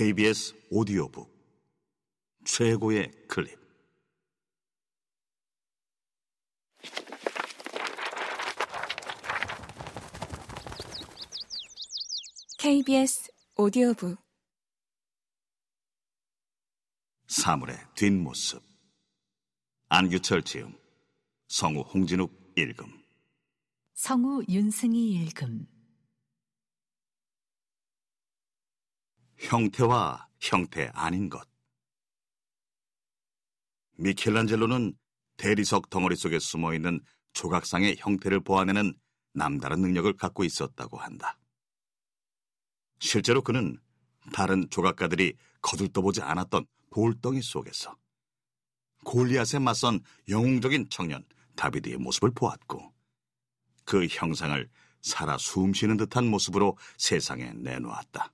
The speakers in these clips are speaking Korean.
KBS 오디오북. 최고의 클립. KBS 오디오북. 사물의 뒷모습. 안규철 지음. 성우 홍진욱 읽음. 성우 윤승희 읽음 형태와 형태 아닌 것 미켈란젤로는 대리석 덩어리 속에 숨어 있는 조각상의 형태를 보아내는 남다른 능력을 갖고 있었다고 한다. 실제로 그는 다른 조각가들이 거들떠보지 않았던 돌덩이 속에서 골리앗에 맞선 영웅적인 청년 다비드의 모습을 보았고 그 형상을 살아 숨쉬는 듯한 모습으로 세상에 내놓았다.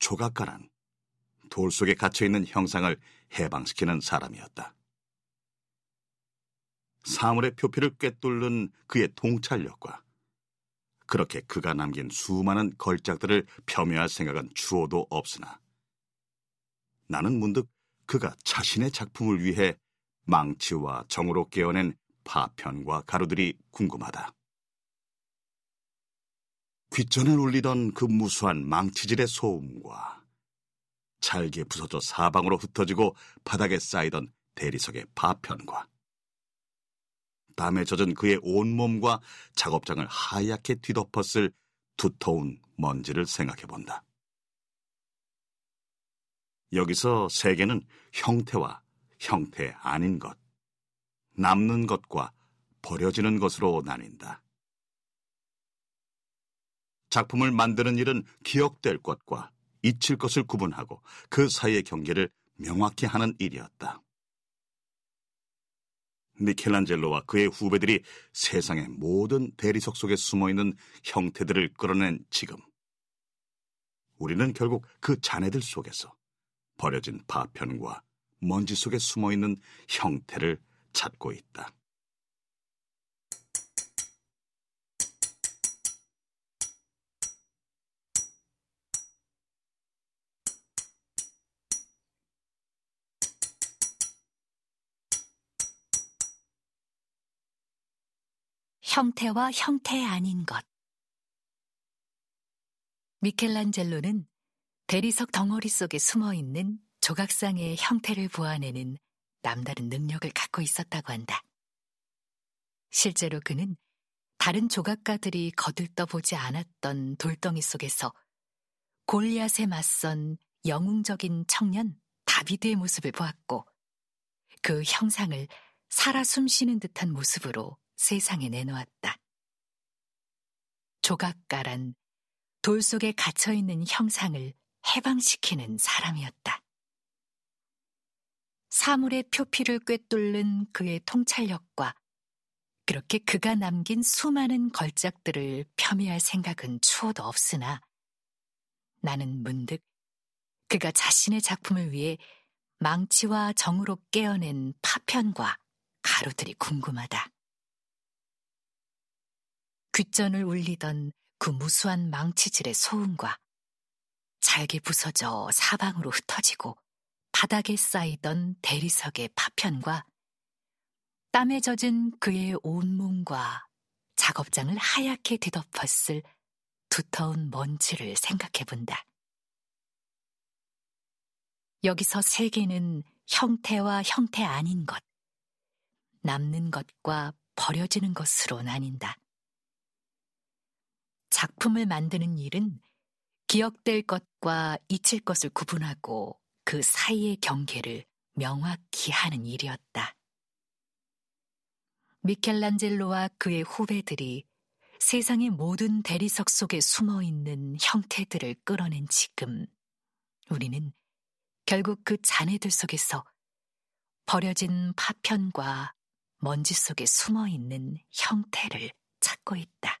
조각가란 돌 속에 갇혀있는 형상을 해방시키는 사람이었다. 사물의 표피를 꿰뚫는 그의 통찰력과 그렇게 그가 남긴 수많은 걸작들을 폄훼할 생각은 주어도 없으나 나는 문득 그가 자신의 작품을 위해 망치와 정으로 깨어낸 파편과 가루들이 궁금하다. 귓전을 울리던 그 무수한 망치질의 소음과 잘게 부서져 사방으로 흩어지고 바닥에 쌓이던 대리석의 파편과 땀에 젖은 그의 온몸과 작업장을 하얗게 뒤덮었을 두터운 먼지를 생각해 본다. 여기서 세계는 형태와 형태 아닌 것, 남는 것과 버려지는 것으로 나뉜다. 작품을 만드는 일은 기억될 것과 잊힐 것을 구분하고 그 사이의 경계를 명확히 하는 일이었다. 미켈란젤로와 그의 후배들이 세상의 모든 대리석 속에 숨어 있는 형태들을 끌어낸 지금, 우리는 결국 그 자네들 속에서 버려진 파편과 먼지 속에 숨어 있는 형태를 찾고 있다. 형태와 형태 아닌 것. 미켈란젤로는 대리석 덩어리 속에 숨어 있는 조각상의 형태를 보아내는 남다른 능력을 갖고 있었다고 한다. 실제로 그는 다른 조각가들이 거들떠 보지 않았던 돌덩이 속에서 골리앗에 맞선 영웅적인 청년 다비드의 모습을 보았고 그 형상을 살아 숨쉬는 듯한 모습으로 세상에 내놓았다. 조각가란 돌 속에 갇혀있는 형상을 해방시키는 사람이었다. 사물의 표피를 꿰뚫는 그의 통찰력과 그렇게 그가 남긴 수많은 걸작들을 폄훼할 생각은 추호도 없으나 나는 문득 그가 자신의 작품을 위해 망치와 정으로 깨어낸 파편과 가루들이 궁금하다. 귓전을 울리던 그 무수한 망치질의 소음과 잘게 부서져 사방으로 흩어지고 바닥에 쌓이던 대리석의 파편과 땀에 젖은 그의 온몸과 작업장을 하얗게 뒤덮었을 두터운 먼지를 생각해 본다. 여기서 세계는 형태와 형태 아닌 것, 남는 것과 버려지는 것으로 나뉜다. 작품을 만드는 일은 기억될 것과 잊힐 것을 구분하고 그 사이의 경계를 명확히 하는 일이었다. 미켈란젤로와 그의 후배들이 세상의 모든 대리석 속에 숨어 있는 형태들을 끌어낸 지금, 우리는 결국 그 잔해들 속에서 버려진 파편과 먼지 속에 숨어 있는 형태를 찾고 있다.